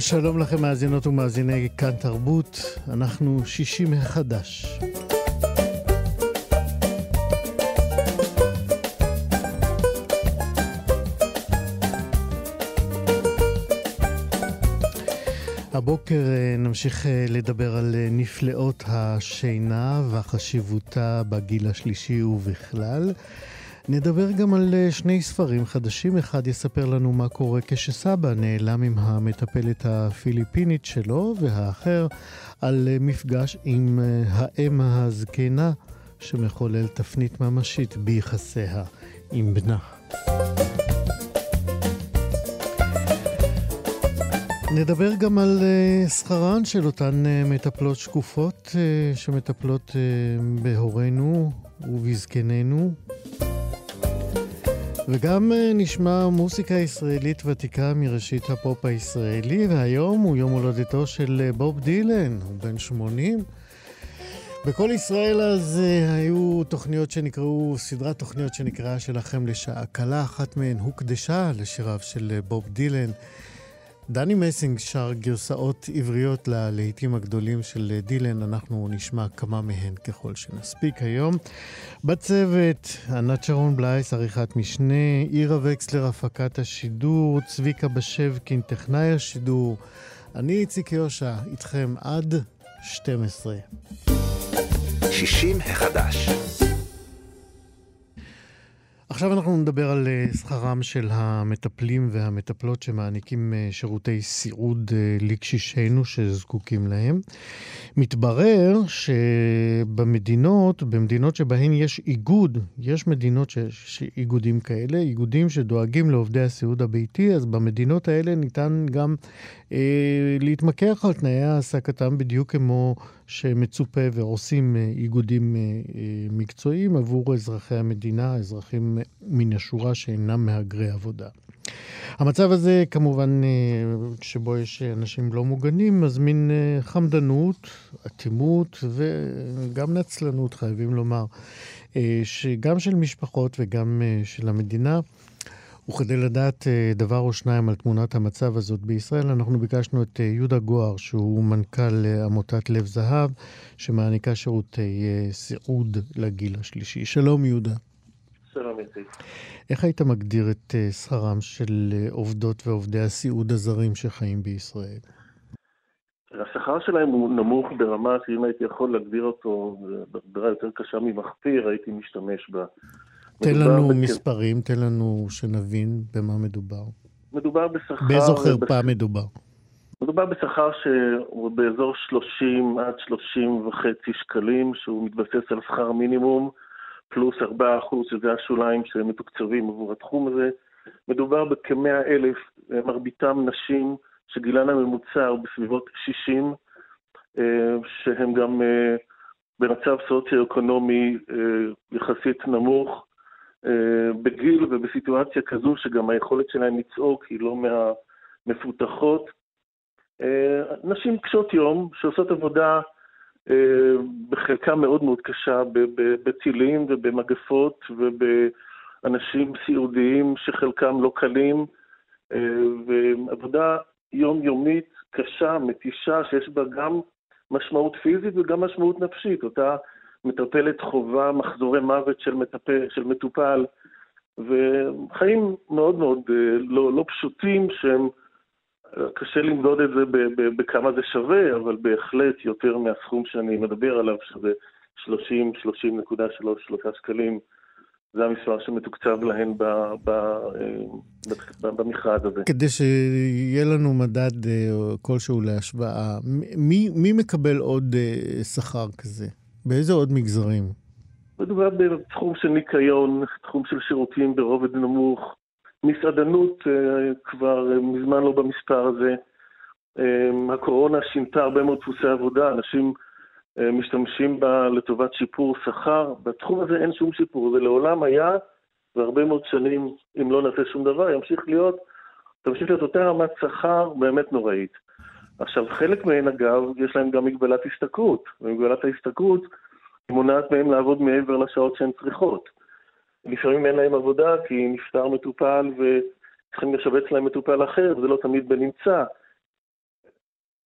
שלום, שלום לכם מאזינות ומאזיני כאן תרבות, אנחנו שישי מחדש. הבוקר אה, נמשיך אה, לדבר על אה, נפלאות השינה וחשיבותה בגיל השלישי ובכלל. נדבר גם על אה, שני ספרים חדשים. אחד יספר לנו מה קורה כשסבא נעלם עם המטפלת הפיליפינית שלו, והאחר על אה, מפגש עם אה, האם הזקנה שמחולל תפנית ממשית ביחסיה עם בנה. נדבר גם על שכרן של אותן מטפלות שקופות שמטפלות בהורינו ובזקנינו, וגם אה, נשמע מוסיקה ישראלית ותיקה מראשית הפופ הישראלי, והיום הוא יום הולדתו של אה, בוב דילן, הוא בן 80. בכל ישראל אז uh, היו תוכניות שנקראו, סדרת תוכניות שנקראה שלכם לשעה קלה, אחת מהן הוקדשה לשיריו של בוב דילן. דני מסינג שר גרסאות עבריות ללהיטים הגדולים של דילן, אנחנו נשמע כמה מהן ככל שנספיק היום. בצוות, ענת שרון בלייס, עריכת משנה, עירה וקסלר, הפקת השידור, צביקה בשבקין, טכנאי השידור. אני איציק יושע, איתכם עד 12. 60 החדש עכשיו אנחנו נדבר על אה, שכרם של המטפלים והמטפלות שמעניקים אה, שירותי סיעוד אה, לקשישינו שזקוקים להם. מתברר שבמדינות, במדינות שבהן יש איגוד, יש מדינות שיש איגודים כאלה, איגודים שדואגים לעובדי הסיעוד הביתי, אז במדינות האלה ניתן גם אה, להתמקח על תנאי העסקתם בדיוק כמו שמצופה ועושים איגודים אה, מקצועיים עבור אזרחי המדינה, אזרחים מן השורה שאינם מהגרי עבודה. המצב הזה, כמובן, שבו יש אנשים לא מוגנים, מזמין חמדנות, אטימות וגם נצלנות, חייבים לומר, שגם של משפחות וגם של המדינה. וכדי לדעת אה, דבר או שניים על תמונת המצב הזאת בישראל, אנחנו ביקשנו את אה, יהודה גוהר, שהוא מנכ"ל אה, עמותת לב זהב, שמעניקה שירותי סיעוד לגיל השלישי. שלום, יהודה. שלום, יציב. איך היית מגדיר את שכרם של עובדות ועובדי הסיעוד הזרים שחיים בישראל? השכר שלהם הוא נמוך ברמה שאם הייתי יכול להגדיר אותו בהגדרה יותר קשה ממחפיר, הייתי משתמש בה. תן לנו בכ... מספרים, תן לנו שנבין במה מדובר. מדובר בשכר... באיזו חרפה בש... מדובר? מדובר בשכר שהוא באזור 30 עד 30 וחצי שקלים, שהוא מתבסס על שכר מינימום, פלוס 4 אחוז, שזה השוליים שמתוקצבים עבור התחום הזה. מדובר בכמאה אלף, מרביתם נשים, שגילן הממוצע הוא בסביבות 60, אה, שהם גם אה, במצב סוציו-אקונומי אה, יחסית נמוך, בגיל ובסיטואציה כזו שגם היכולת שלהם לצעוק היא לא מהמפותחות. נשים קשות יום שעושות עבודה בחלקה מאוד מאוד קשה בטילים ובמגפות ובאנשים סיעודיים שחלקם לא קלים, ועבודה יומיומית קשה, מתישה, שיש בה גם משמעות פיזית וגם משמעות נפשית. אותה מטפלת חובה מחזורי מוות של, מטפל, של מטופל, וחיים מאוד מאוד אה, לא, לא פשוטים שהם, אה, קשה למדוד את זה בכמה זה שווה, אבל בהחלט יותר מהסכום שאני מדבר עליו, שזה 30, 30.3 שקלים. זה המספר שמתוקצב להן ב, ב, אה, במכרז הזה. כדי שיהיה לנו מדד כלשהו להשוואה, מי, מי מקבל עוד שכר כזה? באיזה עוד מגזרים? מדובר בתחום של ניקיון, תחום של שירותים ברובד נמוך, מסעדנות אה, כבר מזמן לא במספר הזה. הקורונה שינתה הרבה מאוד דפוסי עבודה, אנשים משתמשים בה לטובת שיפור שכר. בתחום הזה אין שום שיפור, זה לעולם היה, והרבה מאוד שנים, אם לא נעשה שום דבר, ימשיך להיות, תמשיך להיות אותה רמת שכר באמת נוראית. עכשיו, חלק מהן, אגב, יש להן גם מגבלת השתכרות, ומגבלת ההשתכרות מונעת מהן לעבוד מעבר לשעות שהן צריכות. לפעמים אין להן עבודה כי נפטר מטופל וצריכים לשבץ להם מטופל אחר, וזה לא תמיד בנמצא.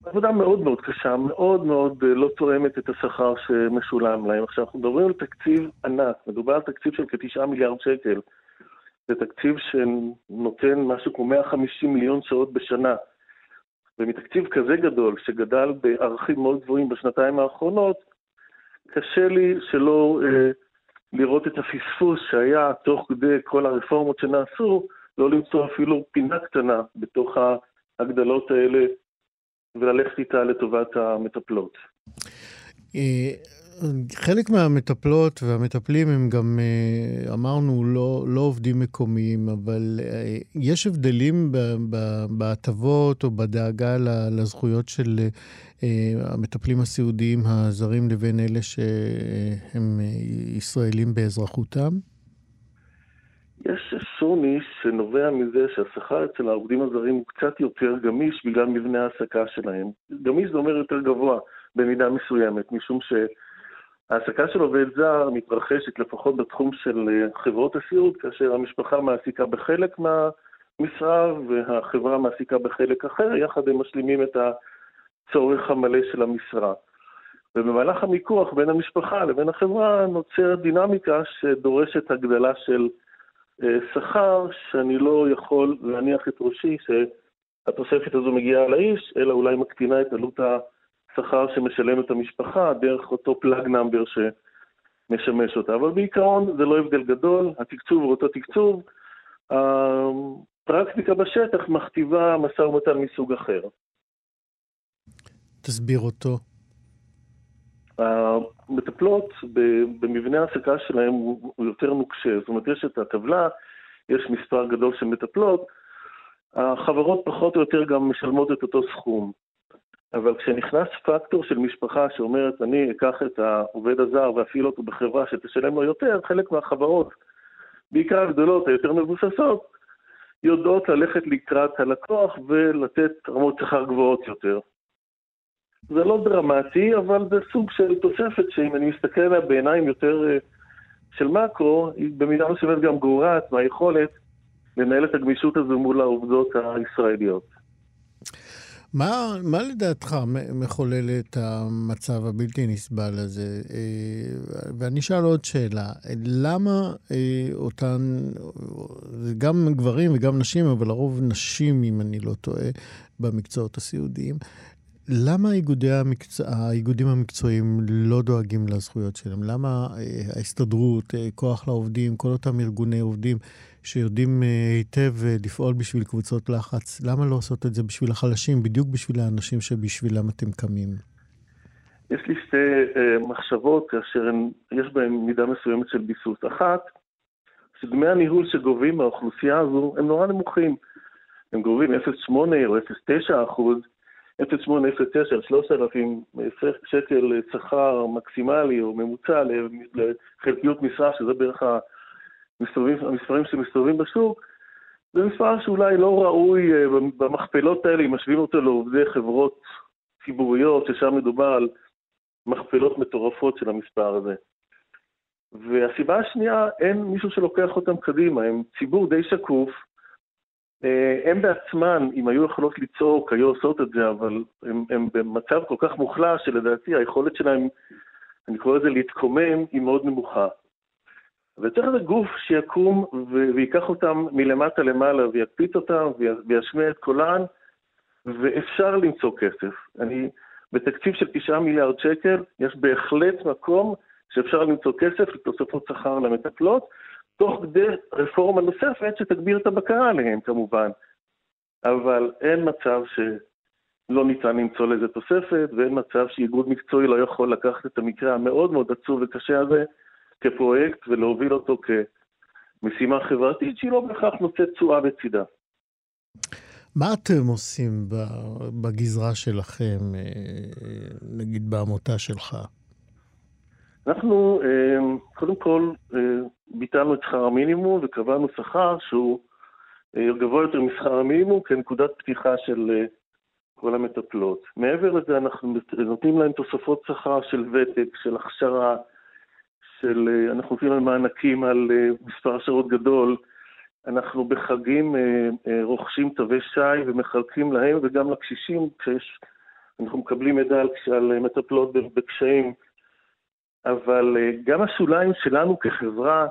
עבודה מאוד מאוד קשה, מאוד מאוד לא תואמת את השכר שמשולם להם. עכשיו, אנחנו מדברים על תקציב ענק, מדובר על תקציב של כתשעה מיליארד שקל. זה תקציב שנותן משהו כמו 150 מיליון שעות בשנה. ומתקציב כזה גדול, שגדל בערכים מאוד גבוהים בשנתיים האחרונות, קשה לי שלא אה, לראות את הפספוס שהיה תוך כדי כל הרפורמות שנעשו, לא למצוא אפילו פינה קטנה בתוך ההגדלות האלה וללכת איתה לטובת המטפלות. אה, חלק מהמטפלות והמטפלים הם גם, אה, אמרנו, לא, לא עובדים מקומיים, אבל אה, יש הבדלים בהטבות או בדאגה לזכויות של המטפלים הסיעודיים הזרים לבין אלה שהם ישראלים באזרחותם? יש שוני שנובע מזה שהשכר אצל העובדים הזרים הוא קצת יותר גמיש בגלל מבנה ההעסקה שלהם. גמיש זה אומר יותר גבוה במידה מסוימת, משום שהעסקה של עובד זר מתרחשת לפחות בתחום של אה, חברות הסיעוד, כאשר המשפחה מעסיקה בחלק מהמשרה והחברה מעסיקה בחלק אחר, יחד הם משלימים את הצורך המלא של המשרה. ובמהלך המיקוח בין המשפחה לבין החברה נוצרת דינמיקה שדורשת הגדלה של אה, שכר שאני לא יכול להניח את ראשי שהתוספת הזו מגיעה לאיש, אלא אולי מקטינה את עלות השכר שמשלמת המשפחה דרך אותו פלאג נאמבר שמשמש אותה. אבל בעיקרון זה לא הבדל גדול, התקצוב הוא אותו תקצוב. הפרקטיקה בשטח מכתיבה משא ומתן מסוג אחר. תסביר אותו. המטפלות במבנה ההעסקה שלהם הוא יותר נוקשה, זאת אומרת יש את הטבלה, יש מספר גדול של מטפלות, החברות פחות או יותר גם משלמות את אותו סכום. אבל כשנכנס פקטור של משפחה שאומרת, אני אקח את העובד הזר ואפעיל אותו בחברה שתשלם לו יותר, חלק מהחברות, בעיקר הגדולות, היותר מבוססות, יודעות ללכת לקראת הלקוח ולתת רמות שכר גבוהות יותר. זה לא דרמטי, אבל זה סוג של תוספת שאם אני מסתכל עליה בעיניים יותר אה, של מקרו, היא במידה מסוימת גם גורעת מהיכולת לנהל את הגמישות הזו מול העובדות הישראליות. מה, מה לדעתך מחולל את המצב הבלתי נסבל הזה? אה, ואני אשאל עוד שאלה, למה אה, אותן, גם גברים וגם נשים, אבל לרוב נשים, אם אני לא טועה, במקצועות הסיעודיים, למה המקצוע, האיגודים המקצועיים לא דואגים לזכויות שלהם? למה אה, ההסתדרות, כוח לעובדים, כל אותם ארגוני עובדים שיודעים אה, היטב לפעול בשביל קבוצות לחץ, למה לא עושות את זה בשביל החלשים, בדיוק בשביל האנשים שבשבילם אתם קמים? יש לי שתי מחשבות כאשר יש בהן מידה מסוימת של ביסוס. אחת, שדמי הניהול שגובים מהאוכלוסייה הזו הם נורא נמוכים. הם גובים 0.8 או 0.9 אחוז, 0809, 3,000 שקל שכר מקסימלי או ממוצע לחלקיות משרה, שזה בערך המספרים, המספרים שמסתובבים בשוק, זה מספר שאולי לא ראוי אה, במכפלות האלה, אם משווים אותו לעובדי חברות ציבוריות, ששם מדובר על מכפלות מטורפות של המספר הזה. והסיבה השנייה, אין מישהו שלוקח אותם קדימה, הם ציבור די שקוף, אה, הם בעצמן, אם היו יכולות לצעוק, היו עושות את זה, אבל הם, הם במצב כל כך מוחלש, שלדעתי היכולת שלהם, אני קורא לזה להתקומם, היא מאוד נמוכה. וצריך איזה גוף שיקום ויקח אותם מלמטה למעלה ויקפיץ אותם וישמיע את קולן, ואפשר למצוא כסף. אני, בתקציב של תשעה מיליארד שקל, יש בהחלט מקום שאפשר למצוא כסף לתוספות שכר למטפלות, תוך כדי רפורמה נוספת שתגביר את הבקרה עליהם כמובן. אבל אין מצב שלא ניתן למצוא לזה תוספת, ואין מצב שאיגוד מקצועי לא יכול לקחת את המקרה המאוד מאוד עצוב וקשה הזה כפרויקט ולהוביל אותו כמשימה חברתית שהיא לא בהכרח נושאת תשואה בצידה. מה אתם עושים בגזרה שלכם, אה, נגיד בעמותה שלך? אנחנו אה, קודם כל אה, ביטלנו את שכר המינימום וקבענו שכר שהוא גבוה יותר משכר המינימום כנקודת פתיחה של כל המטפלות. מעבר לזה אנחנו נותנים להם תוספות שכר של ותק, של הכשרה, של, אנחנו נותנים להם מענקים על מספר שעות גדול, אנחנו בחגים אה, אה, רוכשים תווי שי ומחלקים להם וגם לקשישים, כשיש, אנחנו מקבלים מידע על, על מטפלות בקשיים. אבל אה, גם השוליים שלנו כחברה,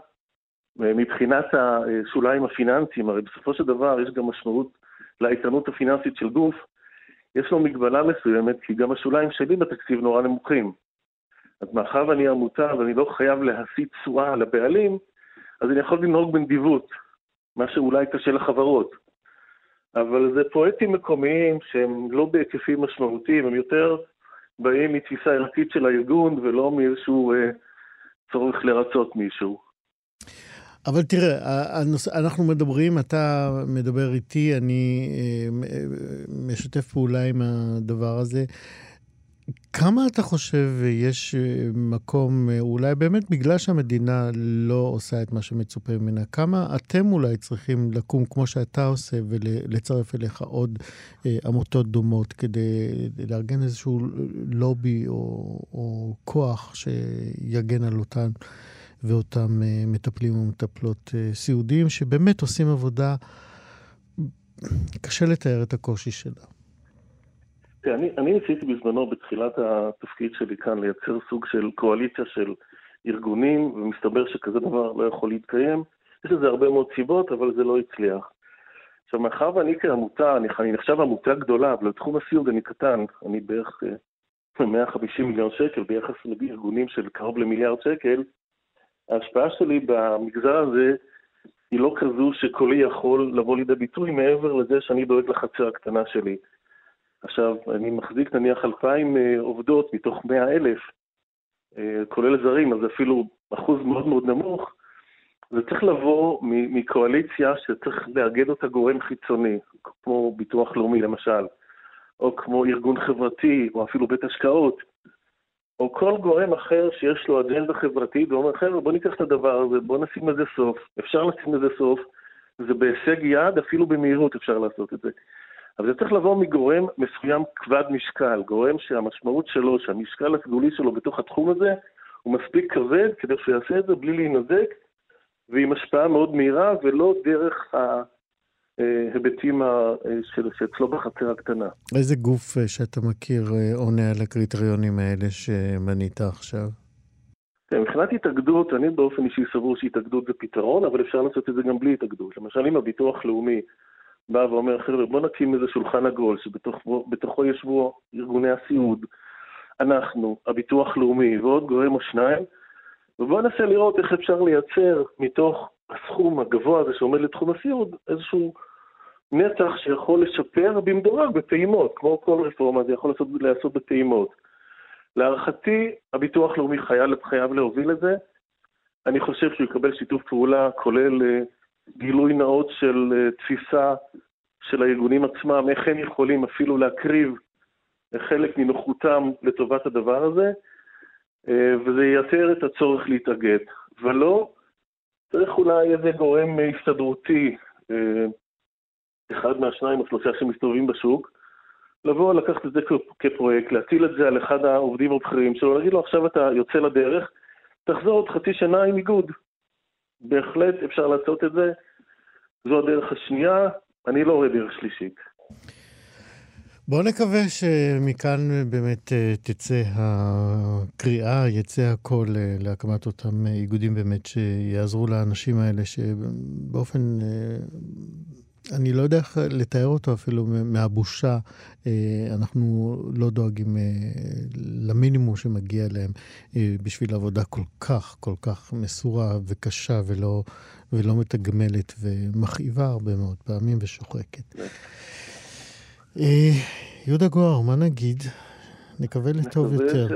מבחינת השוליים הפיננסיים, הרי בסופו של דבר יש גם משמעות לאיתנות הפיננסית של גוף, יש לו מגבלה מסוימת, כי גם השוליים שלי בתקציב נורא נמוכים. אז מאחר ואני עמותה ואני לא חייב להסיט תשואה לבעלים, אז אני יכול לנהוג בנדיבות. מה שאולי קשה לחברות. אבל זה פרויקטים מקומיים שהם לא בהיקפים משמעותיים, הם יותר באים מתפיסה ערכית של הארגון ולא מאיזשהו אה, צורך לרצות מישהו. אבל תראה, הנוס... אנחנו מדברים, אתה מדבר איתי, אני אה, אה, משתף פעולה עם הדבר הזה. כמה אתה חושב יש אה, מקום, אה, אולי באמת בגלל שהמדינה לא עושה את מה שמצופה ממנה, כמה אתם אולי צריכים לקום כמו שאתה עושה ולצרף אליך עוד אה, עמותות דומות כדי לארגן איזשהו לובי או, או כוח שיגן על אותן ואותם מטפלים ומטפלות סיעודיים שבאמת עושים עבודה, קשה לתאר את הקושי שלה. כן, אני, אני ניסיתי בזמנו, בתחילת התפקיד שלי כאן, לייצר סוג של קואליציה של ארגונים, ומסתבר שכזה דבר לא יכול להתקיים. יש לזה הרבה מאוד סיבות, אבל זה לא הצליח. עכשיו, מאחר ואני כעמותה, אני, אני נחשב עמותה גדולה, אבל לתחום הסיעוד אני קטן, אני בערך 150 אה, מיליון שקל ביחס לארגונים של קרוב למיליארד שקל, ההשפעה שלי במגזר הזה היא לא כזו שקולי יכול לבוא לידי ביטוי מעבר לזה שאני דואג לחצר הקטנה שלי. עכשיו, אני מחזיק נניח אלפיים אה, עובדות מתוך מאה אלף, אה, כולל זרים, אז אפילו אחוז מאוד מאוד נמוך, זה צריך לבוא מקואליציה שצריך לאגד אותה גורם חיצוני, כמו ביטוח לאומי למשל, או כמו ארגון חברתי, או אפילו בית השקעות, או כל גורם אחר שיש לו אג'נדה חברתית ואומר, חבר'ה, בוא ניקח את הדבר הזה, בוא נשים לזה סוף. אפשר לשים לזה סוף, זה בהישג יד, אפילו במהירות אפשר לעשות את זה. אבל זה צריך לבוא מגורם מסוים כבד משקל, גורם שהמשמעות שלו, שהמשקל הסגולי שלו בתוך התחום הזה, הוא מספיק כבד כדי שהוא יעשה את זה בלי להינזק, ועם השפעה מאוד מהירה, ולא דרך ההיבטים שאצלו בחצר הקטנה. איזה גוף אה, שאתה מכיר אה, עונה על הקריטריונים האלה שמנית עכשיו? כן, מבחינת התאגדות, אני באופן אישי סבור שהתאגדות זה פתרון, אבל אפשר לעשות את זה גם בלי התאגדות. למשל, אם הביטוח לאומי בא ואומר, חבר'ה, בוא נקים איזה שולחן עגול שבתוכו ישבו ארגוני הסיעוד, אנחנו, הביטוח לאומי ועוד גורם או שניים, ובואו ננסה לראות איך אפשר לייצר מתוך הסכום הגבוה הזה שעומד לתחום הסיעוד איזשהו נתח שיכול לשפר במדורג בפעימות, כמו כל רפורמה זה יכול לעשות, להיעשות בפעימות. להערכתי, הביטוח לאומי חייב, חייב להוביל את זה. אני חושב שהוא יקבל שיתוף פעולה כולל אה, גילוי נאות של uh, תפיסה של הארגונים עצמם, איך הם יכולים אפילו להקריב חלק מנוחותם לטובת הדבר הזה, uh, וזה ייתר את הצורך להתאגד. ולא, צריך אולי איזה גורם הסתדרותי, uh, אחד מהשניים או שלושה שמסתובבים בשוק, לבוא, לקחת את זה כפרויקט, להטיל את זה על אחד העובדים הבכירים שלו, להגיד לו, עכשיו אתה יוצא לדרך, תחזור עוד חצי שנה עם איגוד. בהחלט אפשר לעשות את זה. זו הדרך השנייה, אני לא רואה דרך שלישית. בואו נקווה שמכאן באמת אה, תצא הקריאה, יצא הכל אה, להקמת אותם איגודים באמת שיעזרו לאנשים האלה שבאופן אני לא יודע איך לתאר אותו אפילו מהבושה. אה, אנחנו לא דואגים אה, למינימום שמגיע להם אה, בשביל עבודה כל כך, כל כך מסורה וקשה ולא, ולא מתגמלת ומכאיבה הרבה מאוד פעמים ושוחקת. יהודה גוהר, מה נגיד? נקווה לטוב יותר.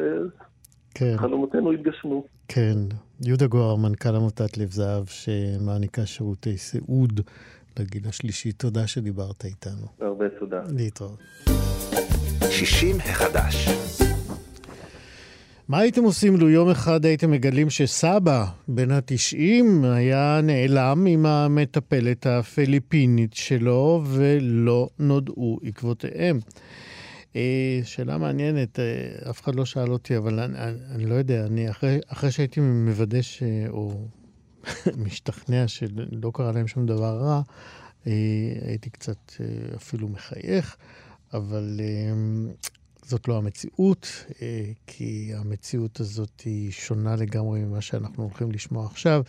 כן. חלומותינו התגשמו. כן. יהודה גואר, מנכ"ל עמותת לב זהב, שמעניקה שירותי סיעוד לגיל השלישי. תודה שדיברת איתנו. הרבה תודה. להתראות. 60 החדש. מה הייתם עושים לו יום אחד הייתם מגלים שסבא, בן התשעים, היה נעלם עם המטפלת הפיליפינית שלו ולא נודעו עקבותיהם? אה, שאלה מעניינת, אה, אף אחד לא שאל אותי, אבל אני, אני, אני לא יודע, אני אחרי, אחרי שהייתי מוודא ש... או משתכנע שלא קרה להם שום דבר רע, אה, הייתי קצת אפילו מחייך, אבל זאת לא המציאות, כי המציאות הזאת היא שונה לגמרי ממה שאנחנו הולכים לשמוע עכשיו.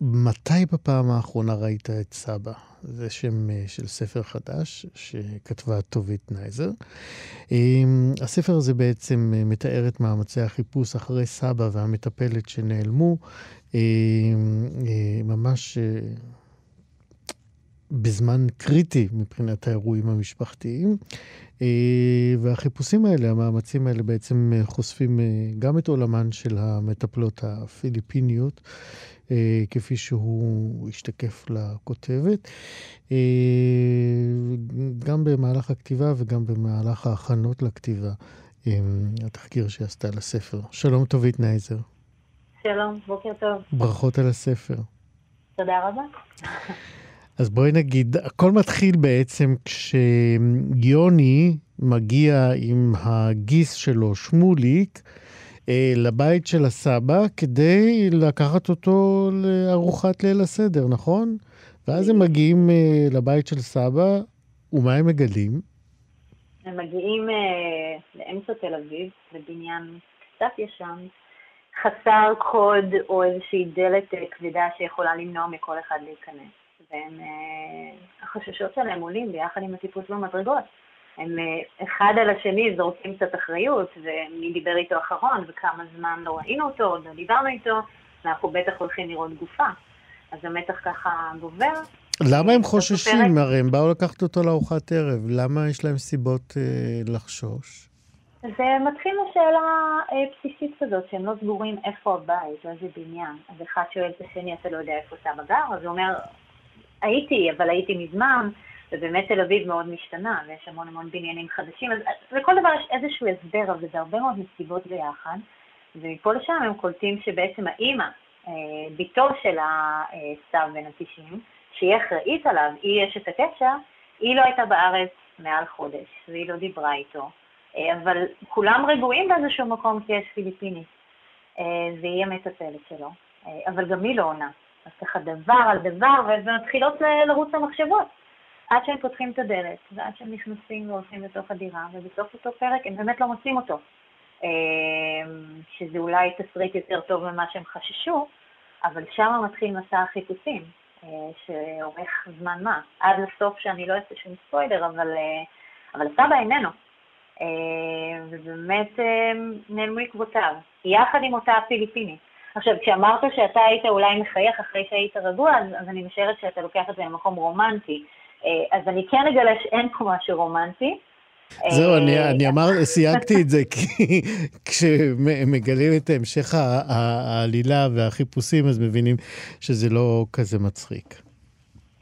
מתי בפעם האחרונה ראית את סבא? זה שם אה, של ספר חדש שכתבה טובית נייזר. אמ, הספר הזה בעצם אה, מתאר את מאמצי החיפוש אחרי סבא והמטפלת שנעלמו, אמ, אה, ממש בזמן קריטי מבחינת האירועים המשפחתיים. והחיפושים האלה, המאמצים האלה בעצם חושפים גם את עולמן של המטפלות הפיליפיניות. אה, כפי שהוא השתקף לכותבת, אה, גם במהלך הכתיבה וגם במהלך ההכנות לכתיבה, אה, התחקיר שעשתה לספר. שלום טובית נייזר. שלום, בוקר טוב. ברכות על הספר. תודה רבה. אז בואי נגיד, הכל מתחיל בעצם כשיוני מגיע עם הגיס שלו, שמוליק, אה, לבית של הסבא כדי לקחת אותו לארוחת ליל הסדר, נכון? ואז הם מגיעים אה, לבית של סבא, ומה הם מגלים? הם מגיעים אה, לאמצע תל אביב, לבניין קצת ישן, חסר קוד או איזושהי דלת כבדה שיכולה למנוע מכל אחד להיכנס. והם, אה, החששות שלהם עולים ביחד עם הטיפוס במדרגות. הם אה, אחד על השני זורקים קצת אחריות, ומי דיבר איתו אחרון, וכמה זמן לא ראינו אותו, עוד לא דיברנו איתו, ואנחנו בטח הולכים לראות גופה. אז המתח ככה גובר. למה הם חוששים? הרי הם באו לקחת אותו לארוחת ערב, למה יש להם סיבות אה, לחשוש? זה מתחיל לשאלה אה, בסיסית כזאת, שהם לא סגורים איפה הבית או איזה בניין. אז אחד שואל את השני, אתה לא יודע איפה סבא גר? אז הוא אומר, הייתי, אבל הייתי מזמן. ובאמת תל אביב מאוד משתנה, ויש המון המון בניינים חדשים, אז לכל דבר יש איזשהו הסבר, אבל זה הרבה מאוד מסיבות ביחד, ומפה לשם הם קולטים שבעצם האימא, אה, בתו של הסתיו בן התשעים, שהיא אחראית עליו, היא יש את הקשר, היא לא הייתה בארץ מעל חודש, והיא לא דיברה איתו, אה, אבל כולם רגועים באיזשהו מקום כי יש פיליפינית, אה, והיא המטפלת שלו, אבל גם היא לא עונה. אז ככה דבר על דבר, ומתחילות לרוץ המחשבות. עד שהם פותחים את הדלת, ועד שהם נכנסים והולכים לתוך הדירה, ובסוף אותו פרק הם באמת לא מוצאים אותו. אמ, שזה אולי תסריט יותר טוב ממה שהם חששו, אבל שם מתחיל מסע החיפושים, אה, שאורך זמן מה. עד לסוף שאני לא אעשה שום ספוילר, אבל, אה, אבל הסבא איננו. אה, ובאמת נעלמו עקבותיו, יחד עם אותה הפיליפינית. עכשיו, כשאמרת שאתה היית אולי מחייך אחרי שהיית רגוע, אז, אז אני משערת שאתה לוקח את זה למקום רומנטי. אה, אז אני כן אגלה שאין פה משהו רומנטי. זהו, אני, אה, אני אמר, סייגתי את זה, כי כשמגלים את המשך העלילה והחיפושים, אז מבינים שזה לא כזה מצחיק.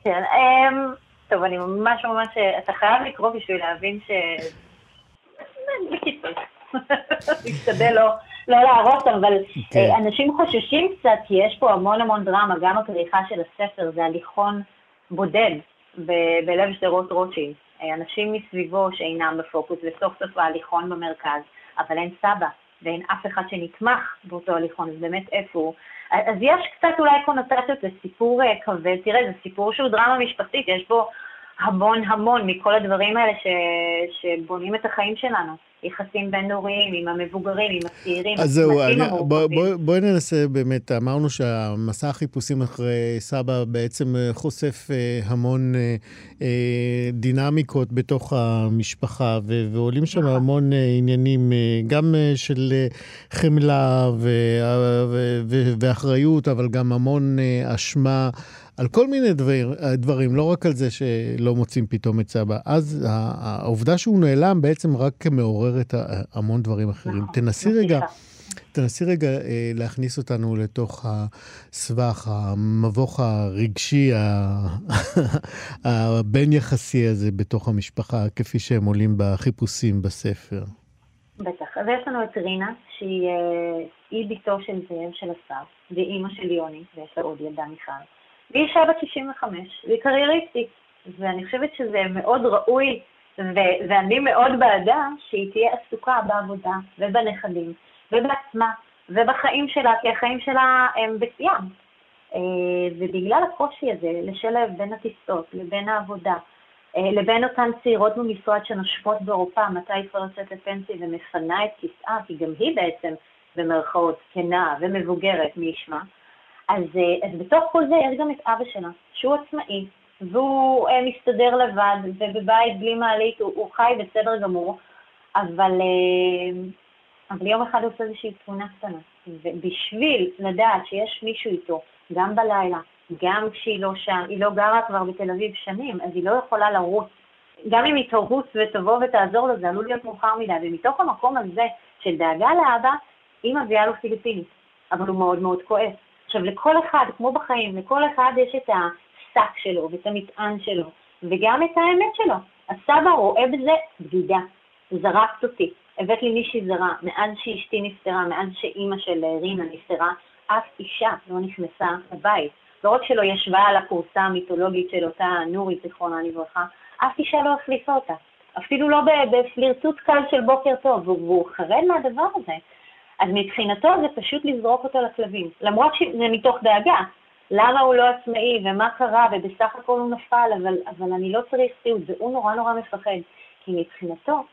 כן, אמ, טוב, אני ממש ממש, אתה חייב לקרוא בשביל להבין ש... בקיצור, משתדל לא, לא להרוס, אבל כן. אה, אנשים חוששים קצת, כי יש פה המון המון דרמה, גם הכריכה של הספר זה הליכון בודד. ב- בלב שדרות רוטשילד. אנשים מסביבו שאינם בפוקוס, וסוף סוף ההליכון במרכז, אבל אין סבא, ואין אף אחד שנתמך באותו הליכון, אז באמת איפה הוא? אז יש קצת אולי קונוטציות לסיפור אה, כבד, תראה, זה סיפור שהוא דרמה משפטית, יש בו המון המון מכל הדברים האלה ש... שבונים את החיים שלנו. יחסים בין-דוריים עם המבוגרים, עם הצעירים, אז זהו, בואי בוא, בוא ננסה באמת, אמרנו שהמסע החיפושים אחרי סבא בעצם אה, חושף אה, המון אה, דינמיקות בתוך המשפחה, ועולים שם נכון. המון עניינים, גם של חמלה ו- ו- ו- ואחריות, אבל גם המון אשמה. על כל מיני דבר, דברים, לא רק על זה שלא מוצאים פתאום את סבא. אז העובדה שהוא נעלם בעצם רק מעוררת המון דברים אחרים. נכון, תנסי רגע... תנסי רגע אה, להכניס אותנו לתוך הסבך, המבוך הרגשי, הבין-יחסי הזה בתוך המשפחה, כפי שהם עולים בחיפושים בספר. בטח. אז יש לנו את רינה, שהיא אה, בתו של זאב של אסף, ואימא של יוני, ויש לה עוד ילדה מיכל. והיא אישה בת 65, והיא קרייריסטית, ואני חושבת שזה מאוד ראוי, ו- ואני מאוד בעדה שהיא תהיה עסוקה בעבודה ובנכדים. ובעצמה, ובחיים שלה, כי החיים שלה הם בשיאם. אה, ובגלל הקושי הזה לשלב בין הטיסות לבין העבודה, אה, לבין אותן צעירות במשרד שנושפות באירופה, מתי היא כבר יוצאת לפנסיה ומפנה את כיסאה, כי גם היא בעצם, במרכאות, זקנה ומבוגרת, מי ישמע. אז, אה, אז בתוך כל זה יש גם את אבא שלה, שהוא עצמאי, והוא מסתדר לבד, ובבית בלי מעלית הוא, הוא חי בסדר גמור, אבל אבל יום אחד עושה איזושהי תמונה קטנה. ובשביל לדעת שיש מישהו איתו, גם בלילה, גם כשהיא לא שם, היא לא גרה כבר בתל אביב שנים, אז היא לא יכולה לרוץ. גם אם היא תרוץ ותבוא ותעזור לו, זה עלול להיות מאוחר מדי. ומתוך המקום הזה של דאגה לאבא, היא מביאה לו פיליפינית, אבל הוא מאוד מאוד כועס. עכשיו, לכל אחד, כמו בחיים, לכל אחד יש את השק שלו ואת המטען שלו, וגם את האמת שלו. הסבא רואה בזה בגידה. זרקת אותי. הבאת לי מישהי זרה, מאז שאשתי נפטרה, מאז שאימא של אה, רינה נפטרה, אף אישה לא נכנסה לבית. לא רק שלא ישבה על הכורסה המיתולוגית של אותה נורית, זיכרונה לברכה, אף אישה לא החליפה אותה. אפילו לא בפלירטוט קל של בוקר טוב, והוא חרד מהדבר הזה. אז מבחינתו זה פשוט לזרוק אותו לכלבים. למרות שזה מתוך דאגה, למה הוא לא עצמאי, ומה קרה, ובסך הכל הוא נפל, אבל, אבל אני לא צריך סיעוד, והוא נורא נורא מפחד. כי מבחינתו,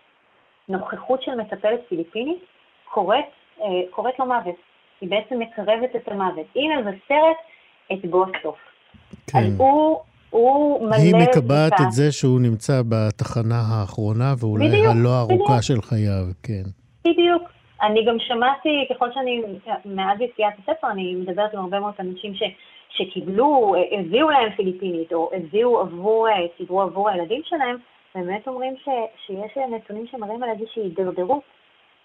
נוכחות של מטפלת פיליפינית קוראת, אה, קוראת לו מוות. היא בעצם מקרבת את המוות. היא מבשרת את הסוף. כן. אז הוא, הוא מלא... היא מקבעת את זה שהוא נמצא בתחנה האחרונה, ואולי בדיוק, הלא ארוכה בדיוק. של חייו, כן. בדיוק. אני גם שמעתי, ככל שאני, מאז יציאת הספר, אני מדברת עם הרבה מאוד אנשים ש, שקיבלו, הביאו להם פיליפינית, או הביאו עבור, סידרו עבור הילדים שלהם, באמת אומרים ש, שיש נתונים שמראים על איזושהי הידרדרות.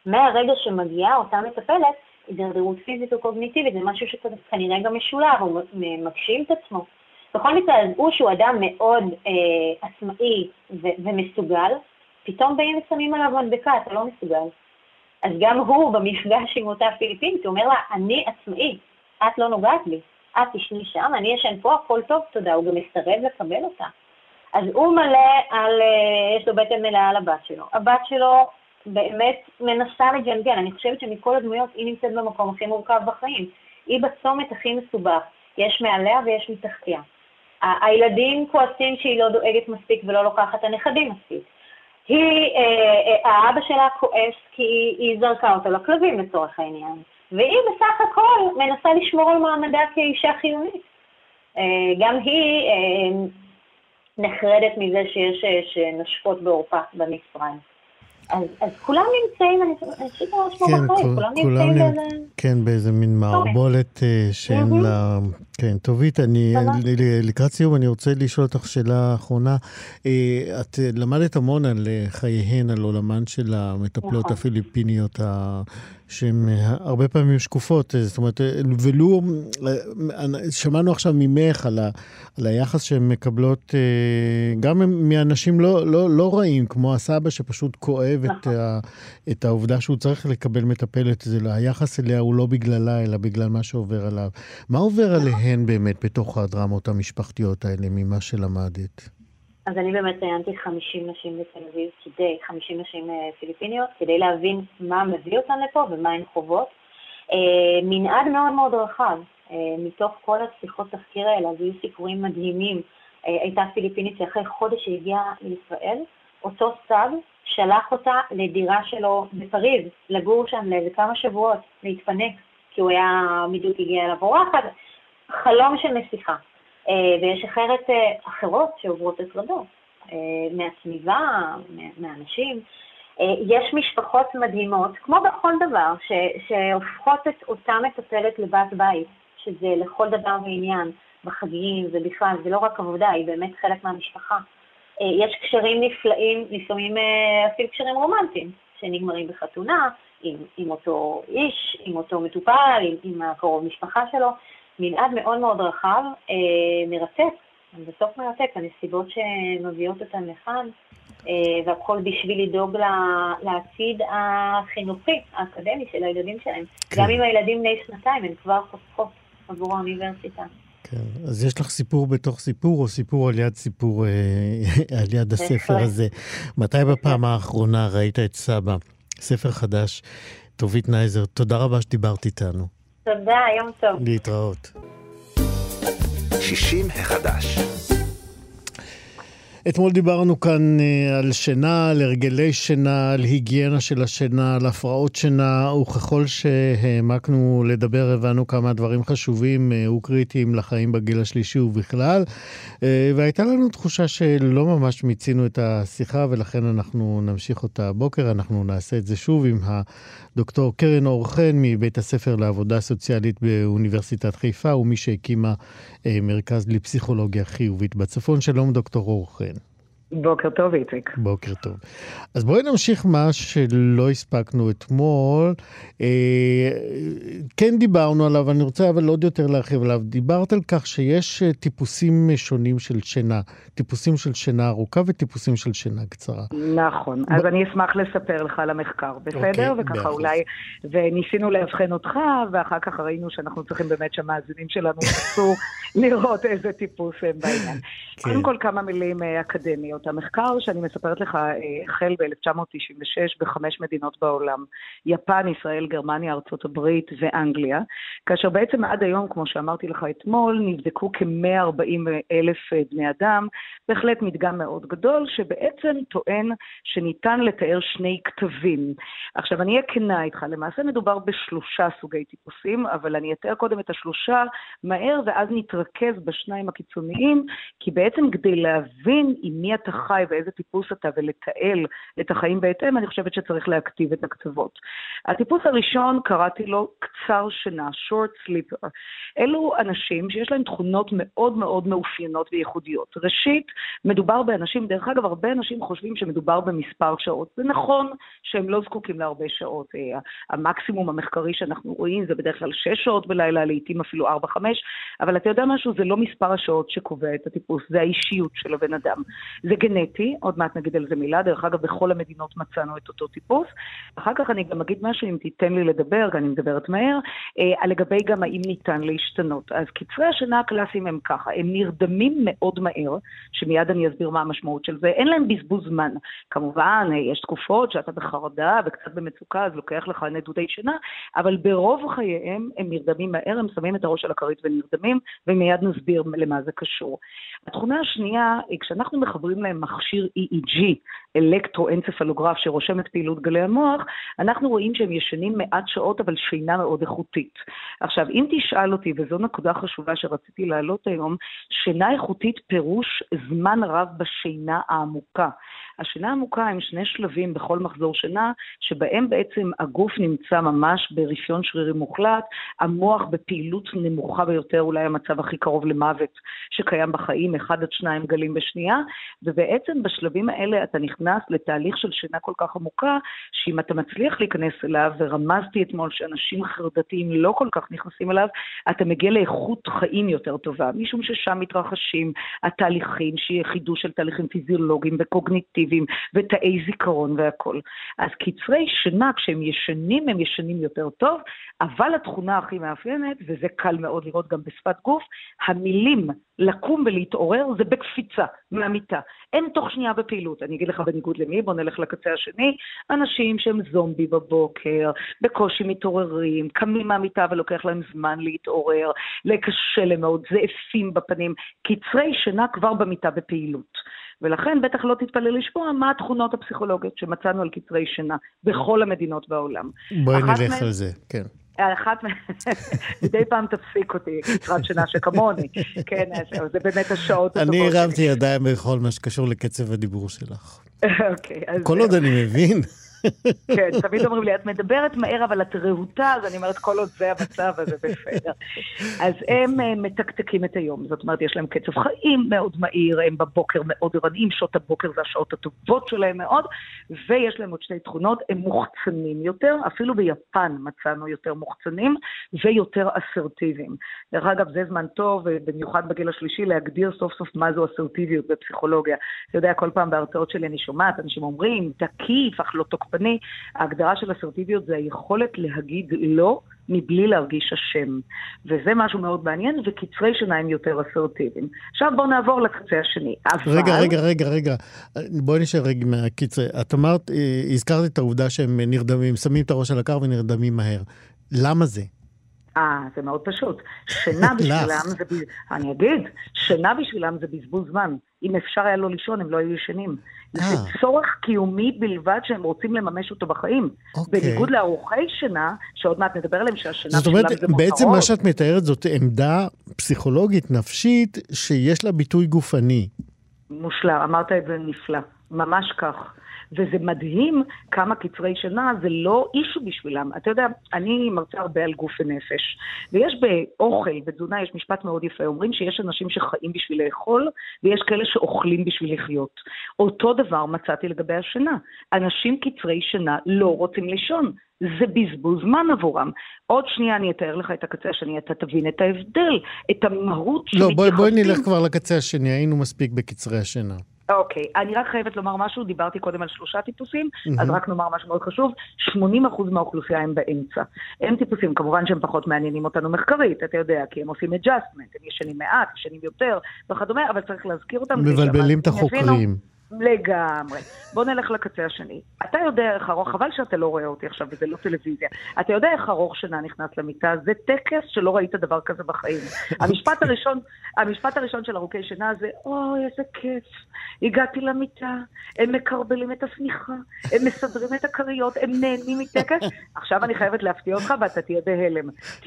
מהרגע שמגיעה אותה מטפלת, הידרדרות פיזית או קוגניטיבית, זה משהו שכנראה גם משולב, הוא מגשים את עצמו. בכל מקרה, אז הוא שהוא אדם מאוד אה, עצמאי ו- ומסוגל, פתאום באים ושמים עליו מדבקה, אתה לא מסוגל. אז גם הוא במפגש עם אותה פיליפינית, הוא אומר לה, אני עצמאי, את לא נוגעת בי, את תשני שם, אני ישן פה, הכל טוב, תודה. הוא גם מסרב לקבל אותה. אז הוא מלא על, אה, יש לו בטן מלאה על הבת שלו. הבת שלו באמת מנסה לג'נגל, אני חושבת שמכל הדמויות היא נמצאת במקום הכי מורכב בחיים. היא בצומת הכי מסובך, יש מעליה ויש מתחתיה. הילדים כועסים שהיא לא דואגת מספיק ולא לוקחת הנכדים מספיק. היא, אה, אה, האבא שלה כועס כי היא, היא זרקה אותו לכלבים לצורך העניין. והיא בסך הכל מנסה לשמור על מעמדה כאישה חיונית. אה, גם היא אה, נחרדת מזה שיש אה, שנושפות בעורפה במצרים. אז, אז כולם נמצאים, אני חושבת ממש כמו כן, בחיים, כולם נמצאים באיזה... כן, באיזה מין מערבולת אה, שאין לה... כן, טובית, אני לקראת סיום אני רוצה לשאול אותך שאלה אחרונה. אה, את למדת המון על חייהן, על עולמן של המטפלות נכון. הפיליפיניות שהן אה, הרבה פעמים שקופות, אה, זאת אומרת, אה, ולו, שמענו עכשיו ממך על, ה, על היחס שהן מקבלות גם מאנשים לא, לא, לא רעים, כמו הסבא שפשוט כואב את, נכון. ה, את העובדה שהוא צריך לקבל מטפלת, זה לא, היחס אליה הוא לא בגללה, אלא בגלל מה שעובר עליו. מה עובר נכון. עליהן באמת בתוך הדרמות המשפחתיות האלה, ממה שלמדת? אז אני באמת ראיינתי 50 נשים בתל אביב, כדי, 50 נשים אה, פיליפיניות, כדי להבין מה מביא אותן לפה ומה הן חוות. אה, מנעד מאוד מאוד רחב. אה, מתוך כל השיחות תחקיר האלה, היו סיפורים מדהימים. הייתה פיליפינית שאחרי חודש שהגיעה לישראל, אותו סב שלח אותה לדירה שלו בפריז, לגור שם לאיזה כמה שבועות, להתפנק, כי הוא היה, בדיוק הגיע אליו אורחת, חלום של נסיכה. אה, ויש אחרת, אה, אחרות שעוברות הטרדות, אה, מהסביבה, מהאנשים. יש משפחות מדהימות, כמו בכל דבר, ש, שהופכות את אותה מטפלת לבת בית, שזה לכל דבר ועניין. בחגים ובכלל, זה לא רק עבודה, היא באמת חלק מהמשפחה. יש קשרים נפלאים, לפעמים אפילו קשרים רומנטיים, שנגמרים בחתונה, עם, עם אותו איש, עם אותו מטופל, עם, עם הקרוב משפחה שלו. מנעד מאוד מאוד רחב, אה, מרתק, בסוף מרתק, הנסיבות שמביאות אותן לכאן, אה, והכל בשביל לדאוג לעתיד החינוכי, האקדמי של הילדים שלהם. כן. גם אם הילדים בני שנתיים, הן כבר חוסכות עבור האוניברסיטה. כן, אז יש לך סיפור בתוך סיפור, או סיפור על יד סיפור, אה, על יד הספר הזה. מתי בפעם האחרונה ראית את סבא? ספר חדש. טובית נייזר, תודה רבה שדיברת איתנו. תודה, יום טוב. להתראות. 60 החדש. אתמול דיברנו כאן אה, על שינה, על הרגלי שינה, על היגיינה של השינה, על הפרעות שינה, וככל שהעמקנו לדבר הבנו כמה דברים חשובים אה, וקריטיים לחיים בגיל השלישי ובכלל. אה, והייתה לנו תחושה שלא ממש מיצינו את השיחה, ולכן אנחנו נמשיך אותה הבוקר. אנחנו נעשה את זה שוב עם הדוקטור קרן אור חן מבית הספר לעבודה סוציאלית באוניברסיטת חיפה, ומי שהקימה מרכז לפסיכולוגיה חיובית בצפון. שלום, דוקטור אור חן. בוקר טוב, איציק. בוקר טוב. אז בואי נמשיך מה שלא הספקנו אתמול. אה, כן דיברנו עליו, אני רוצה אבל עוד יותר להרחיב עליו. דיברת על כך שיש אה, טיפוסים שונים של שינה, טיפוסים של שינה ארוכה וטיפוסים של שינה קצרה. נכון, ב... אז אני אשמח לספר לך על המחקר, בסדר? אוקיי, וככה באחוז. אולי, וניסינו לאבחן אותך, ואחר כך ראינו שאנחנו צריכים באמת שהמאזינים שלנו ינסו לראות איזה טיפוס הם בעניין. כן. קודם כל כמה מילים אה, אקדמיות. המחקר שאני מספרת לך אה, החל ב-1996 בחמש מדינות בעולם, יפן, ישראל, גרמניה, ארצות הברית ואנגליה, כאשר בעצם עד היום, כמו שאמרתי לך אתמול, נבדקו כ-140 אלף אה, בני אדם, בהחלט מדגם מאוד גדול, שבעצם טוען שניתן לתאר שני כתבים. עכשיו, אני אהיה כנה איתך, למעשה מדובר בשלושה סוגי טיפוסים, אבל אני אתאר קודם את השלושה מהר, ואז נתרכז בשניים הקיצוניים, כי בעצם כדי להבין עם מי אתה אתה חי ואיזה טיפוס אתה ולתעל את החיים בהתאם, אני חושבת שצריך להכתיב את הקצוות. הטיפוס הראשון, קראתי לו קצר שינה, short sleeper. אלו אנשים שיש להם תכונות מאוד מאוד מאופיינות וייחודיות. ראשית, מדובר באנשים, דרך אגב, הרבה אנשים חושבים שמדובר במספר שעות. זה נכון שהם לא זקוקים להרבה שעות. אה, המקסימום המחקרי שאנחנו רואים זה בדרך כלל 6 שעות בלילה, לעיתים אפילו 4-5, אבל אתה יודע משהו? זה לא מספר השעות שקובע את הטיפוס, זה האישיות של הבן אדם. זה גנטי, עוד מעט נגיד על זה מילה, דרך אגב, בכל המדינות מצאנו את אותו טיפוס. אחר כך אני גם אגיד משהו, אם תיתן לי לדבר, אני מדברת מהר, אה, לגבי גם האם ניתן להשתנות. אז קצרי השינה הקלאסיים הם ככה, הם נרדמים מאוד מהר, שמיד אני אסביר מה המשמעות של זה, אין להם בזבוז זמן. כמובן, אה, יש תקופות שאתה בחרדה וקצת במצוקה, אז לוקח לך נדודי שינה, אבל ברוב חייהם הם נרדמים מהר, הם שמים את הראש על הכרית ונרדמים, ומיד נסביר למה זה קשור. התכונה השנייה, כשאנחנו מחברים להם מכשיר EEG, אלקטרואנצפלוגרף, שרושם את פעילות גלי המוח, אנחנו רואים שהם ישנים מעט שעות, אבל שינה מאוד איכותית. עכשיו, אם תשאל אותי, וזו נקודה חשובה שרציתי להעלות היום, שינה איכותית פירוש זמן רב בשינה העמוקה. השינה העמוקה הם שני שלבים בכל מחזור שינה, שבהם בעצם הגוף נמצא ממש ברפיון שרירי מוחלט, המוח בפעילות נמוכה ביותר, אולי המצב הכי קרוב למוות שקיים בחיים, אחד עד שניים גלים בשנייה, ובעצם בשלבים האלה אתה נכנס לתהליך של שינה כל כך עמוקה, שאם אתה מצליח להיכנס אליו, ורמזתי אתמול שאנשים חרדתיים לא כל כך נכנסים אליו, אתה מגיע לאיכות חיים יותר טובה, משום ששם מתרחשים התהליכים, שיהיה חידוש של תהליכים פיזיולוגיים וקוגניטיביים ותאי זיכרון והכול. אז קצרי שינה, כשהם ישנים, הם ישנים יותר טוב, אבל התכונה הכי מאפיינת, וזה קל מאוד לראות גם בשפת גוף, המילים לקום ולהתעורר זה בקפיצה מהמיטה. אין תוך שנייה בפעילות. אני אגיד לך בניגוד למי, בוא נלך לקצה השני, אנשים שהם זומבי בבוקר, בקושי מתעוררים, קמים מהמיטה ולוקח להם זמן להתעורר, לקשה להם מאוד, זעפים בפנים, קצרי שינה כבר במיטה בפעילות. ולכן בטח לא תתפלא לשמוע מה התכונות הפסיכולוגיות שמצאנו על קצרי שינה בכל המדינות בעולם. בואי נלך על זה, כן. אחת, מדי פעם תפסיק אותי, קצרת שינה שכמוני, כן, זה באמת השעות הטובות אני הרמתי ידיים בכל מה שקשור לקצב הדיבור שלך. אוקיי, אז... כל עוד אני מבין. כן, תמיד אומרים לי, את מדברת מהר, אבל את רהוטה, אז אני אומרת, כל עוד זה המצב, אז זה בסדר. אז הם אה, מתקתקים את היום, זאת אומרת, יש להם קצב חיים מאוד מהיר, הם בבוקר מאוד ערניים, שעות הבוקר זה השעות הטובות שלהם מאוד, ויש להם עוד שתי תכונות, הם מוחצנים יותר, אפילו ביפן מצאנו יותר מוחצנים, ויותר אסרטיביים. דרך אגב, זה זמן טוב, במיוחד בגיל השלישי, להגדיר סוף סוף מה זו אסרטיביות בפסיכולוגיה. אתה יודע, כל פעם בהרצאות שלי אני שומעת, אנשים אומרים, תקיף, אך לא תוקפני. ההגדרה של אסרטיביות זה היכולת להגיד לא מבלי להרגיש אשם. וזה משהו מאוד מעניין, וקצרי שיניים יותר אסרטיביים. עכשיו בואו נעבור לקצה השני. אבל... רגע, רגע, רגע, רגע. בואי נשאר רגע מהקצרי. את אמרת, אה, הזכרת את העובדה שהם נרדמים, שמים את הראש על הקר ונרדמים מהר. למה זה? אה, זה מאוד פשוט. שינה בשבילם זה... אני אגיד, שינה בשבילם זה בזבוז זמן. אם אפשר היה לא לישון, הם לא היו ישנים. זה אה. צורך קיומי בלבד שהם רוצים לממש אותו בחיים. אוקיי. בניגוד לארוחי שינה, שעוד מעט נדבר עליהם שהשינה שלהם זה מותרות. זאת אומרת, בעצם מה שאת מתארת זאת עמדה פסיכולוגית, נפשית, שיש לה ביטוי גופני. מושלם, אמרת את זה נפלא. ממש כך. וזה מדהים כמה קצרי שינה זה לא אישו בשבילם. אתה יודע, אני מרצה הרבה על גוף ונפש, ויש באוכל, בתזונה, יש משפט מאוד יפה, אומרים שיש אנשים שחיים בשביל לאכול, ויש כאלה שאוכלים בשביל לחיות. אותו דבר מצאתי לגבי השינה. אנשים קצרי שינה לא רוצים לישון. זה בזבוז זמן עבורם. עוד שנייה אני אתאר לך את הקצה השני, אתה תבין את ההבדל, את המהות לא, בואי בוא נלך כבר לקצה השני, היינו מספיק בקצרי השינה. אוקיי, okay. אני רק חייבת לומר משהו, דיברתי קודם על שלושה טיפוסים, mm-hmm. אז רק נאמר משהו מאוד חשוב, 80% מהאוכלוסייה הם באמצע. הם טיפוסים, כמובן שהם פחות מעניינים אותנו מחקרית, אתה יודע, כי הם עושים adjustment, הם ישנים מעט, ישנים יותר וכדומה, אבל צריך להזכיר אותם. מבלבלים את החוקרים. לגמרי. בוא נלך לקצה השני. אתה יודע איך ארוך, חבל שאתה לא רואה אותי עכשיו וזה לא טלוויזיה. אתה יודע איך ארוך שינה נכנס למיטה? זה טקס שלא ראית דבר כזה בחיים. המשפט הראשון, המשפט הראשון של ארוכי שינה זה, אוי, איזה כיף. הגעתי למיטה, הם מקרבלים את השמיכה, הם מסדרים את הכריות, הם נהנים מטקס. עכשיו אני חייבת להפתיע אותך ואתה תהיה בהלם. 90%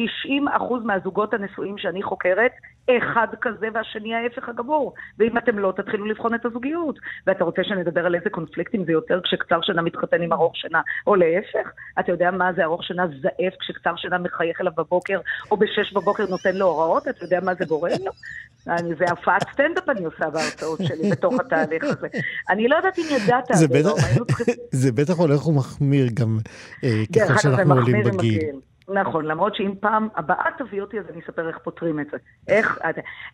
מהזוגות הנשואים שאני חוקרת, אחד כזה והשני ההפך הגמור. ואם אתם לא, תתחילו לבחון את הזוגיות. ואתה רוצה שנדבר על איזה קונפליקטים זה יותר כשקצר שינה מתחתן עם ארוך שינה, או להפך? אתה יודע מה זה ארוך שינה זעף כשקצר שינה מחייך אליו בבוקר, או בשש בבוקר נותן לו הוראות? אתה יודע מה זה גורם לו? אני, זה הפעת סטנדאפ אני עושה בהרצאות שלי, בתוך התהליך הזה. אני לא יודעת אם ידעת, זה בטח, הולך ומחמיר גם אה, ככל שאנחנו עולים בגיל. נכון, למרות שאם פעם הבאה תביא אותי, אז אני אספר איך פותרים את זה. איך,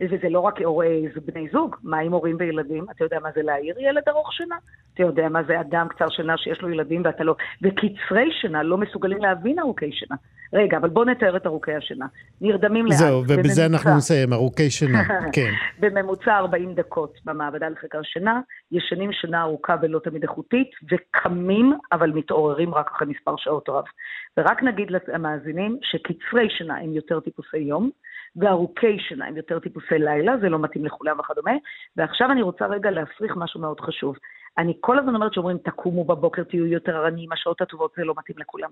וזה לא רק הורי בני זוג, מה עם הורים וילדים? אתה יודע מה זה להעיר ילד ארוך שינה? אתה יודע מה זה אדם קצר שינה שיש לו ילדים ואתה לא... וקצרי שינה לא מסוגלים להבין ארוכי שינה. רגע, אבל בואו נתאר את ארוכי השינה. נרדמים לאט. זהו, ובזה בממוצע, אנחנו נסיים, ארוכי שינה, כן. בממוצע 40 דקות במעבדה לחקר שינה, ישנים שינה ארוכה ולא תמיד איכותית, וקמים, אבל מתעוררים רק אחרי מספר שעות רב. ורק נגיד למאזינים שקצרי שינה הם יותר טיפוסי יום, וארוכי שינה הם יותר טיפוסי לילה, זה לא מתאים לכולם וכדומה. ועכשיו אני רוצה רגע להפריך משהו מאוד חשוב. אני כל הזמן אומרת שאומרים, תקומו בבוקר, תהיו יותר ערניים, השעות הטובות, זה לא מתאים לכולם.